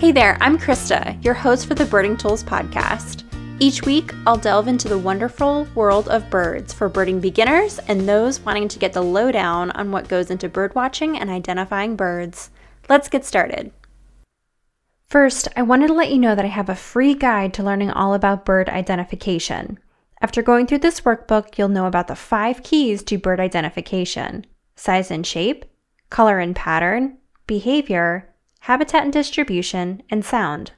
Hey there, I'm Krista, your host for the Birding Tools podcast. Each week, I'll delve into the wonderful world of birds for birding beginners and those wanting to get the lowdown on what goes into birdwatching and identifying birds. Let's get started. First, I wanted to let you know that I have a free guide to learning all about bird identification. After going through this workbook, you'll know about the five keys to bird identification size and shape, color and pattern, behavior, habitat and distribution, and sound.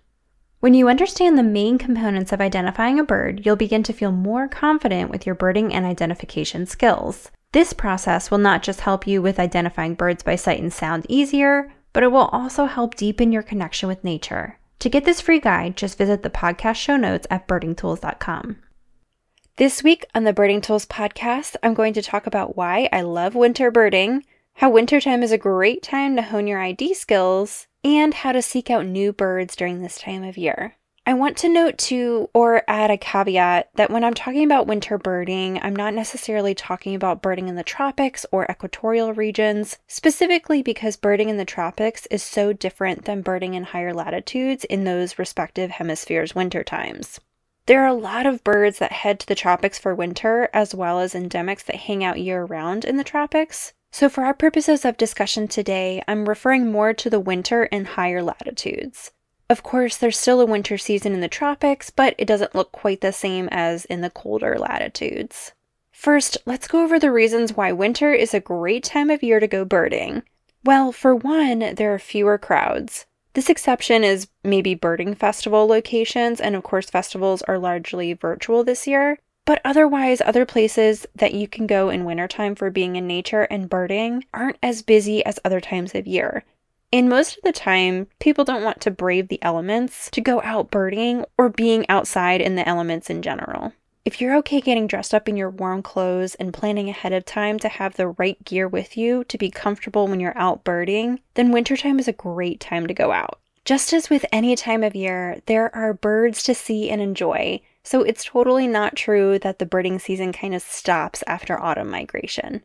When you understand the main components of identifying a bird, you'll begin to feel more confident with your birding and identification skills. This process will not just help you with identifying birds by sight and sound easier, but it will also help deepen your connection with nature. To get this free guide, just visit the podcast show notes at birdingtools.com. This week on the Birding Tools podcast, I'm going to talk about why I love winter birding, how wintertime is a great time to hone your ID skills, and how to seek out new birds during this time of year. I want to note too, or add a caveat, that when I'm talking about winter birding, I'm not necessarily talking about birding in the tropics or equatorial regions, specifically because birding in the tropics is so different than birding in higher latitudes in those respective hemispheres' winter times. There are a lot of birds that head to the tropics for winter, as well as endemics that hang out year round in the tropics. So, for our purposes of discussion today, I'm referring more to the winter in higher latitudes. Of course, there's still a winter season in the tropics, but it doesn't look quite the same as in the colder latitudes. First, let's go over the reasons why winter is a great time of year to go birding. Well, for one, there are fewer crowds. This exception is maybe birding festival locations, and of course, festivals are largely virtual this year. But otherwise, other places that you can go in wintertime for being in nature and birding aren't as busy as other times of year. And most of the time, people don't want to brave the elements to go out birding or being outside in the elements in general. If you're okay getting dressed up in your warm clothes and planning ahead of time to have the right gear with you to be comfortable when you're out birding, then wintertime is a great time to go out. Just as with any time of year, there are birds to see and enjoy, so it's totally not true that the birding season kind of stops after autumn migration.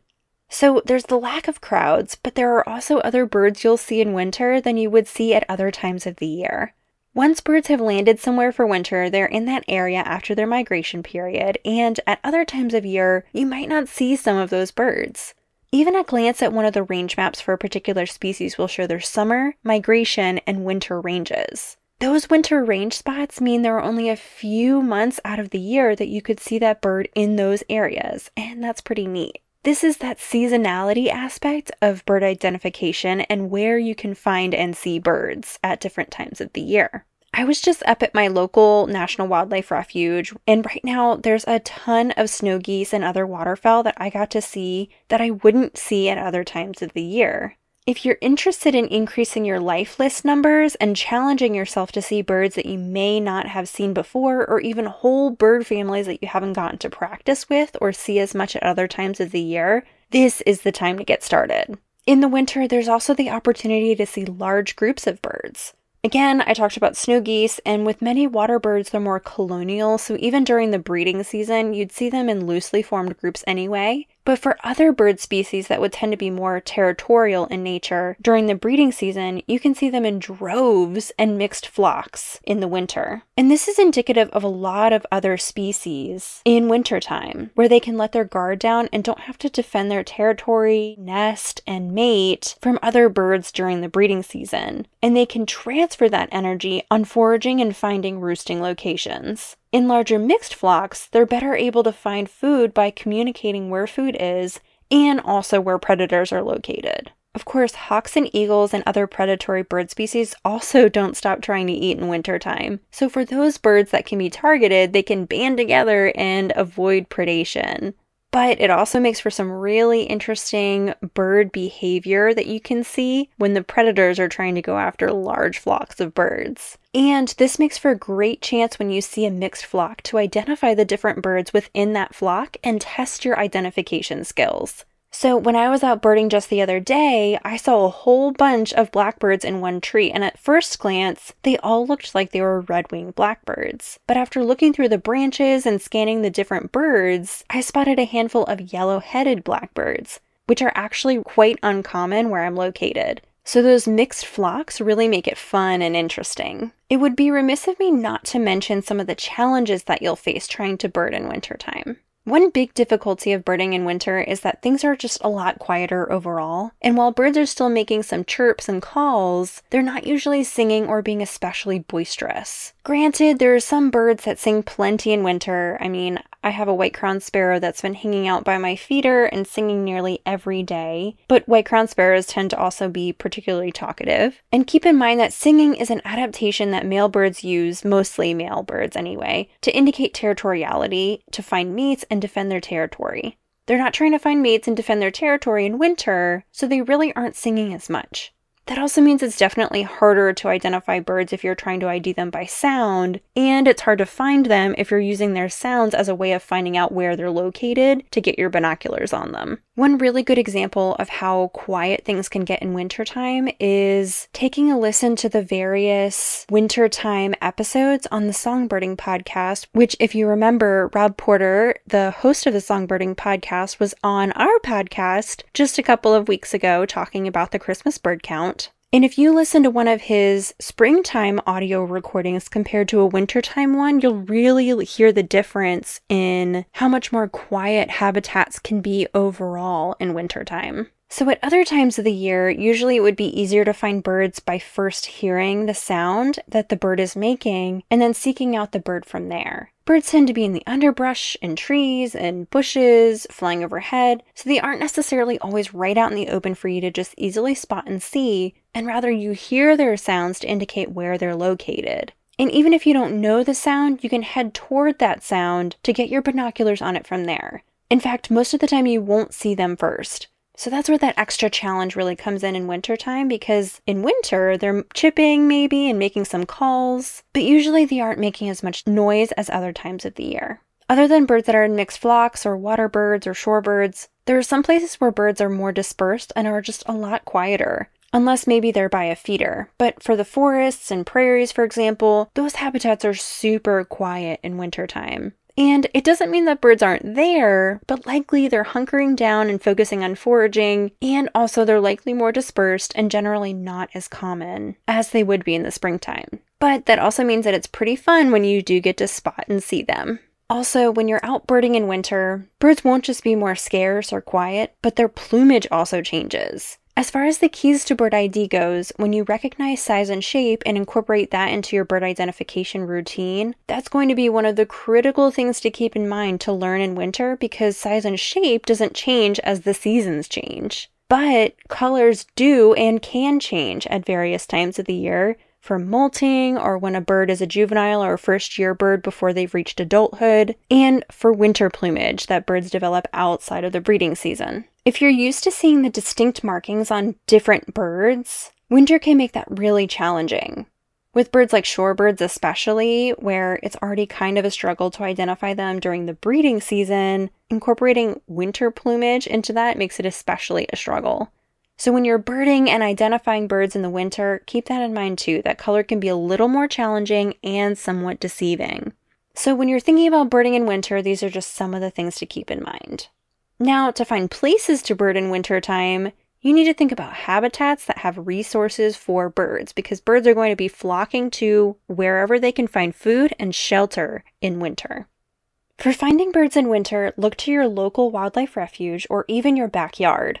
So there's the lack of crowds, but there are also other birds you'll see in winter than you would see at other times of the year. Once birds have landed somewhere for winter, they're in that area after their migration period, and at other times of year, you might not see some of those birds. Even a glance at one of the range maps for a particular species will show their summer, migration, and winter ranges. Those winter range spots mean there are only a few months out of the year that you could see that bird in those areas, and that's pretty neat. This is that seasonality aspect of bird identification and where you can find and see birds at different times of the year. I was just up at my local National Wildlife Refuge, and right now there's a ton of snow geese and other waterfowl that I got to see that I wouldn't see at other times of the year. If you're interested in increasing your life list numbers and challenging yourself to see birds that you may not have seen before, or even whole bird families that you haven't gotten to practice with or see as much at other times of the year, this is the time to get started. In the winter, there's also the opportunity to see large groups of birds. Again, I talked about snow geese, and with many water birds, they're more colonial, so even during the breeding season, you'd see them in loosely formed groups anyway. But for other bird species that would tend to be more territorial in nature, during the breeding season, you can see them in droves and mixed flocks in the winter. And this is indicative of a lot of other species in wintertime, where they can let their guard down and don't have to defend their territory, nest, and mate from other birds during the breeding season. And they can transfer that energy on foraging and finding roosting locations. In larger mixed flocks, they're better able to find food by communicating where food is and also where predators are located. Of course, hawks and eagles and other predatory bird species also don't stop trying to eat in wintertime. So, for those birds that can be targeted, they can band together and avoid predation but it also makes for some really interesting bird behavior that you can see when the predators are trying to go after large flocks of birds. And this makes for a great chance when you see a mixed flock to identify the different birds within that flock and test your identification skills. So, when I was out birding just the other day, I saw a whole bunch of blackbirds in one tree, and at first glance, they all looked like they were red winged blackbirds. But after looking through the branches and scanning the different birds, I spotted a handful of yellow headed blackbirds, which are actually quite uncommon where I'm located. So those mixed flocks really make it fun and interesting. It would be remiss of me not to mention some of the challenges that you'll face trying to bird in wintertime. One big difficulty of birding in winter is that things are just a lot quieter overall. And while birds are still making some chirps and calls, they're not usually singing or being especially boisterous. Granted, there are some birds that sing plenty in winter. I mean, I have a white crowned sparrow that's been hanging out by my feeder and singing nearly every day, but white crowned sparrows tend to also be particularly talkative. And keep in mind that singing is an adaptation that male birds use, mostly male birds anyway, to indicate territoriality, to find mates, and defend their territory. They're not trying to find mates and defend their territory in winter, so they really aren't singing as much. That also means it's definitely harder to identify birds if you're trying to ID them by sound, and it's hard to find them if you're using their sounds as a way of finding out where they're located to get your binoculars on them. One really good example of how quiet things can get in wintertime is taking a listen to the various wintertime episodes on the Songbirding podcast, which, if you remember, Rob Porter, the host of the Songbirding podcast, was on our podcast just a couple of weeks ago talking about the Christmas bird count. And if you listen to one of his springtime audio recordings compared to a wintertime one, you'll really hear the difference in how much more quiet habitats can be overall in wintertime. So, at other times of the year, usually it would be easier to find birds by first hearing the sound that the bird is making and then seeking out the bird from there. Birds tend to be in the underbrush and trees and bushes, flying overhead, so they aren't necessarily always right out in the open for you to just easily spot and see, and rather you hear their sounds to indicate where they're located. And even if you don't know the sound, you can head toward that sound to get your binoculars on it from there. In fact, most of the time you won't see them first. So that's where that extra challenge really comes in in wintertime because in winter they're chipping maybe and making some calls, but usually they aren't making as much noise as other times of the year. Other than birds that are in mixed flocks or water birds or shorebirds, there are some places where birds are more dispersed and are just a lot quieter. Unless maybe they're by a feeder. But for the forests and prairies, for example, those habitats are super quiet in wintertime. And it doesn't mean that birds aren't there, but likely they're hunkering down and focusing on foraging, and also they're likely more dispersed and generally not as common as they would be in the springtime. But that also means that it's pretty fun when you do get to spot and see them. Also, when you're out birding in winter, birds won't just be more scarce or quiet, but their plumage also changes. As far as the keys to bird ID goes, when you recognize size and shape and incorporate that into your bird identification routine, that's going to be one of the critical things to keep in mind to learn in winter because size and shape doesn't change as the seasons change. But colors do and can change at various times of the year, for molting or when a bird is a juvenile or first year bird before they've reached adulthood, and for winter plumage that birds develop outside of the breeding season. If you're used to seeing the distinct markings on different birds, winter can make that really challenging. With birds like shorebirds, especially, where it's already kind of a struggle to identify them during the breeding season, incorporating winter plumage into that makes it especially a struggle. So, when you're birding and identifying birds in the winter, keep that in mind too. That color can be a little more challenging and somewhat deceiving. So, when you're thinking about birding in winter, these are just some of the things to keep in mind. Now, to find places to bird in wintertime, you need to think about habitats that have resources for birds because birds are going to be flocking to wherever they can find food and shelter in winter. For finding birds in winter, look to your local wildlife refuge or even your backyard.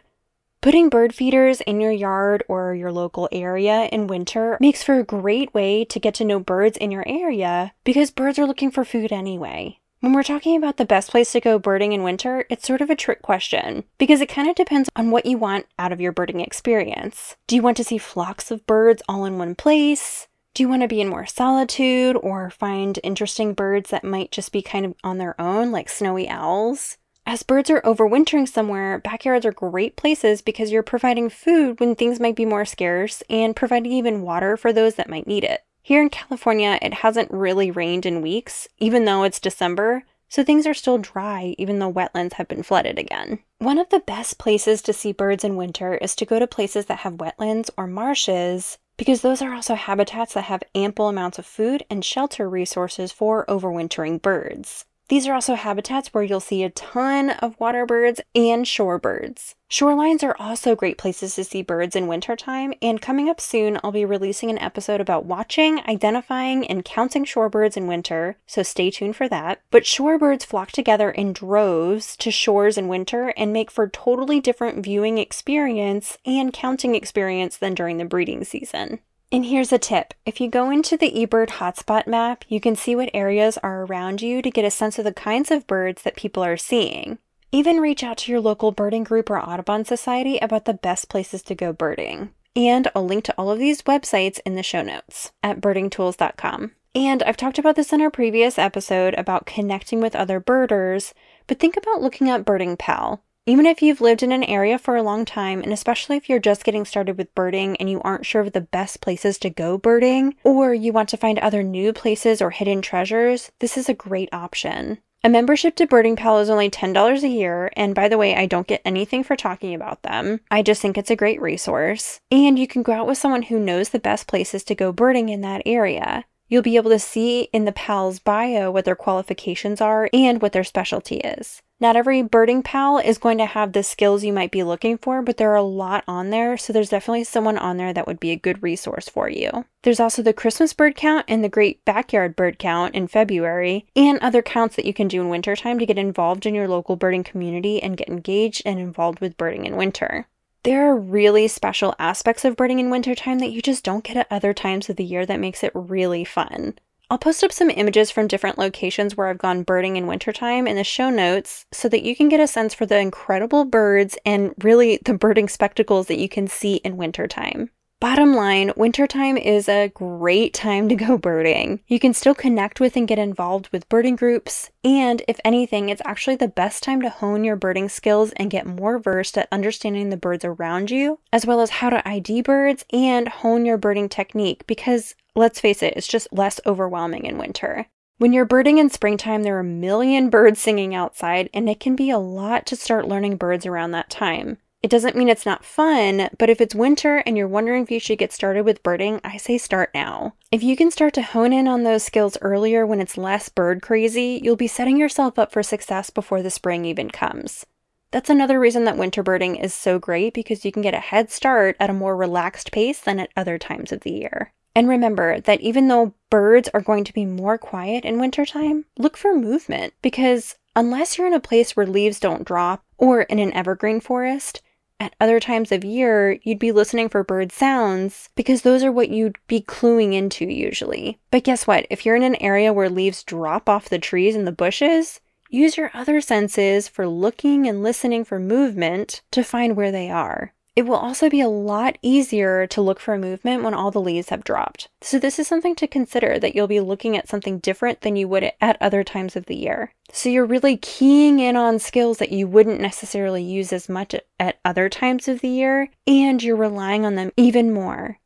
Putting bird feeders in your yard or your local area in winter makes for a great way to get to know birds in your area because birds are looking for food anyway. When we're talking about the best place to go birding in winter, it's sort of a trick question because it kind of depends on what you want out of your birding experience. Do you want to see flocks of birds all in one place? Do you want to be in more solitude or find interesting birds that might just be kind of on their own, like snowy owls? As birds are overwintering somewhere, backyards are great places because you're providing food when things might be more scarce and providing even water for those that might need it. Here in California, it hasn't really rained in weeks, even though it's December, so things are still dry even though wetlands have been flooded again. One of the best places to see birds in winter is to go to places that have wetlands or marshes because those are also habitats that have ample amounts of food and shelter resources for overwintering birds. These are also habitats where you'll see a ton of water birds and shorebirds. Shorelines are also great places to see birds in wintertime, and coming up soon, I'll be releasing an episode about watching, identifying, and counting shorebirds in winter, so stay tuned for that. But shorebirds flock together in droves to shores in winter and make for totally different viewing experience and counting experience than during the breeding season. And here's a tip. If you go into the eBird hotspot map, you can see what areas are around you to get a sense of the kinds of birds that people are seeing. Even reach out to your local birding group or Audubon Society about the best places to go birding. And I'll link to all of these websites in the show notes at birdingtools.com. And I've talked about this in our previous episode about connecting with other birders, but think about looking up Birding Pal. Even if you've lived in an area for a long time, and especially if you're just getting started with birding and you aren't sure of the best places to go birding, or you want to find other new places or hidden treasures, this is a great option. A membership to Birding Pal is only $10 a year, and by the way, I don't get anything for talking about them. I just think it's a great resource. And you can go out with someone who knows the best places to go birding in that area. You'll be able to see in the PAL's bio what their qualifications are and what their specialty is. Not every birding pal is going to have the skills you might be looking for, but there are a lot on there, so there's definitely someone on there that would be a good resource for you. There's also the Christmas bird count and the Great Backyard Bird Count in February, and other counts that you can do in wintertime to get involved in your local birding community and get engaged and involved with birding in winter. There are really special aspects of birding in wintertime that you just don't get at other times of the year that makes it really fun. I'll post up some images from different locations where I've gone birding in wintertime in the show notes so that you can get a sense for the incredible birds and really the birding spectacles that you can see in wintertime. Bottom line, wintertime is a great time to go birding. You can still connect with and get involved with birding groups, and if anything, it's actually the best time to hone your birding skills and get more versed at understanding the birds around you, as well as how to ID birds and hone your birding technique because let's face it, it's just less overwhelming in winter. When you're birding in springtime, there are a million birds singing outside, and it can be a lot to start learning birds around that time. It doesn't mean it's not fun, but if it's winter and you're wondering if you should get started with birding, I say start now. If you can start to hone in on those skills earlier when it's less bird crazy, you'll be setting yourself up for success before the spring even comes. That's another reason that winter birding is so great because you can get a head start at a more relaxed pace than at other times of the year. And remember that even though birds are going to be more quiet in wintertime, look for movement because unless you're in a place where leaves don't drop or in an evergreen forest, at other times of year, you'd be listening for bird sounds because those are what you'd be cluing into usually. But guess what? If you're in an area where leaves drop off the trees and the bushes, use your other senses for looking and listening for movement to find where they are. It will also be a lot easier to look for a movement when all the leaves have dropped. So, this is something to consider that you'll be looking at something different than you would at other times of the year. So, you're really keying in on skills that you wouldn't necessarily use as much at other times of the year, and you're relying on them even more.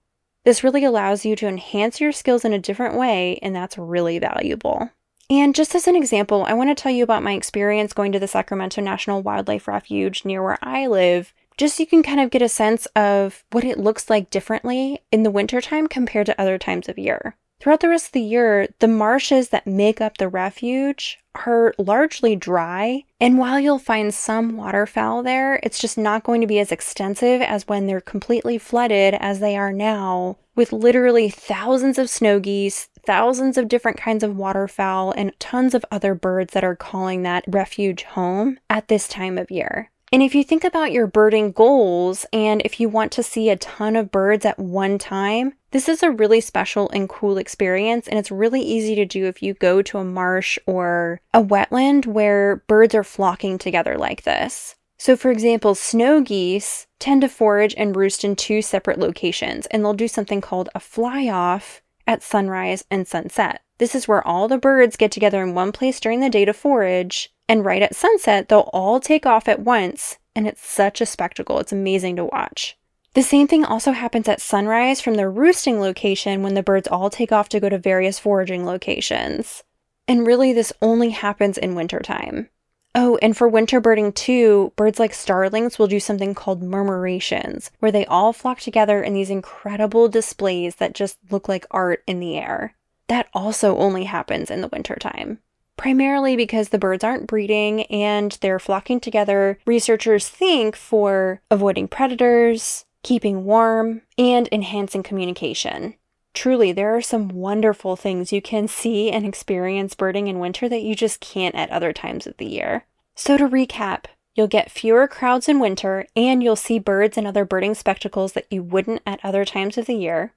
This really allows you to enhance your skills in a different way, and that's really valuable. And just as an example, I want to tell you about my experience going to the Sacramento National Wildlife Refuge near where I live just so you can kind of get a sense of what it looks like differently in the wintertime compared to other times of year. Throughout the rest of the year, the marshes that make up the refuge are largely dry, and while you'll find some waterfowl there, it's just not going to be as extensive as when they're completely flooded as they are now, with literally thousands of snow geese, thousands of different kinds of waterfowl, and tons of other birds that are calling that refuge home at this time of year. And if you think about your birding goals and if you want to see a ton of birds at one time, this is a really special and cool experience. And it's really easy to do if you go to a marsh or a wetland where birds are flocking together like this. So, for example, snow geese tend to forage and roost in two separate locations, and they'll do something called a fly off at sunrise and sunset. This is where all the birds get together in one place during the day to forage, and right at sunset, they'll all take off at once, and it's such a spectacle. It's amazing to watch. The same thing also happens at sunrise from the roosting location when the birds all take off to go to various foraging locations. And really, this only happens in wintertime. Oh, and for winter birding too, birds like starlings will do something called murmurations, where they all flock together in these incredible displays that just look like art in the air. That also only happens in the wintertime. primarily because the birds aren't breeding and they're flocking together, researchers think, for avoiding predators, keeping warm, and enhancing communication. Truly, there are some wonderful things you can see and experience birding in winter that you just can't at other times of the year. So, to recap, you'll get fewer crowds in winter and you'll see birds and other birding spectacles that you wouldn't at other times of the year.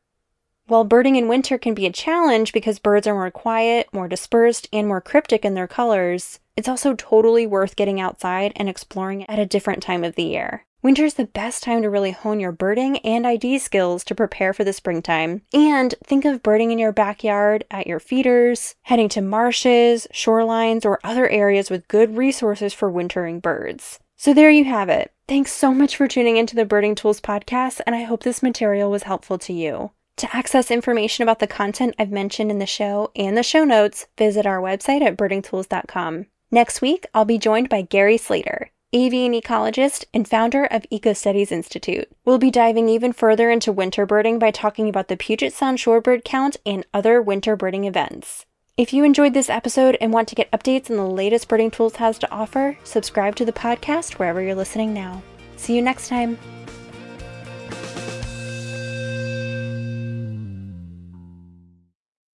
While birding in winter can be a challenge because birds are more quiet, more dispersed, and more cryptic in their colors, it's also totally worth getting outside and exploring at a different time of the year. Winter is the best time to really hone your birding and ID skills to prepare for the springtime. And think of birding in your backyard, at your feeders, heading to marshes, shorelines, or other areas with good resources for wintering birds. So there you have it. Thanks so much for tuning into the Birding Tools podcast, and I hope this material was helpful to you. To access information about the content I've mentioned in the show and the show notes, visit our website at birdingtools.com. Next week, I'll be joined by Gary Slater, avian ecologist and founder of Ecostudies Institute. We'll be diving even further into winter birding by talking about the Puget Sound shorebird count and other winter birding events. If you enjoyed this episode and want to get updates on the latest Birding Tools has to offer, subscribe to the podcast wherever you're listening now. See you next time.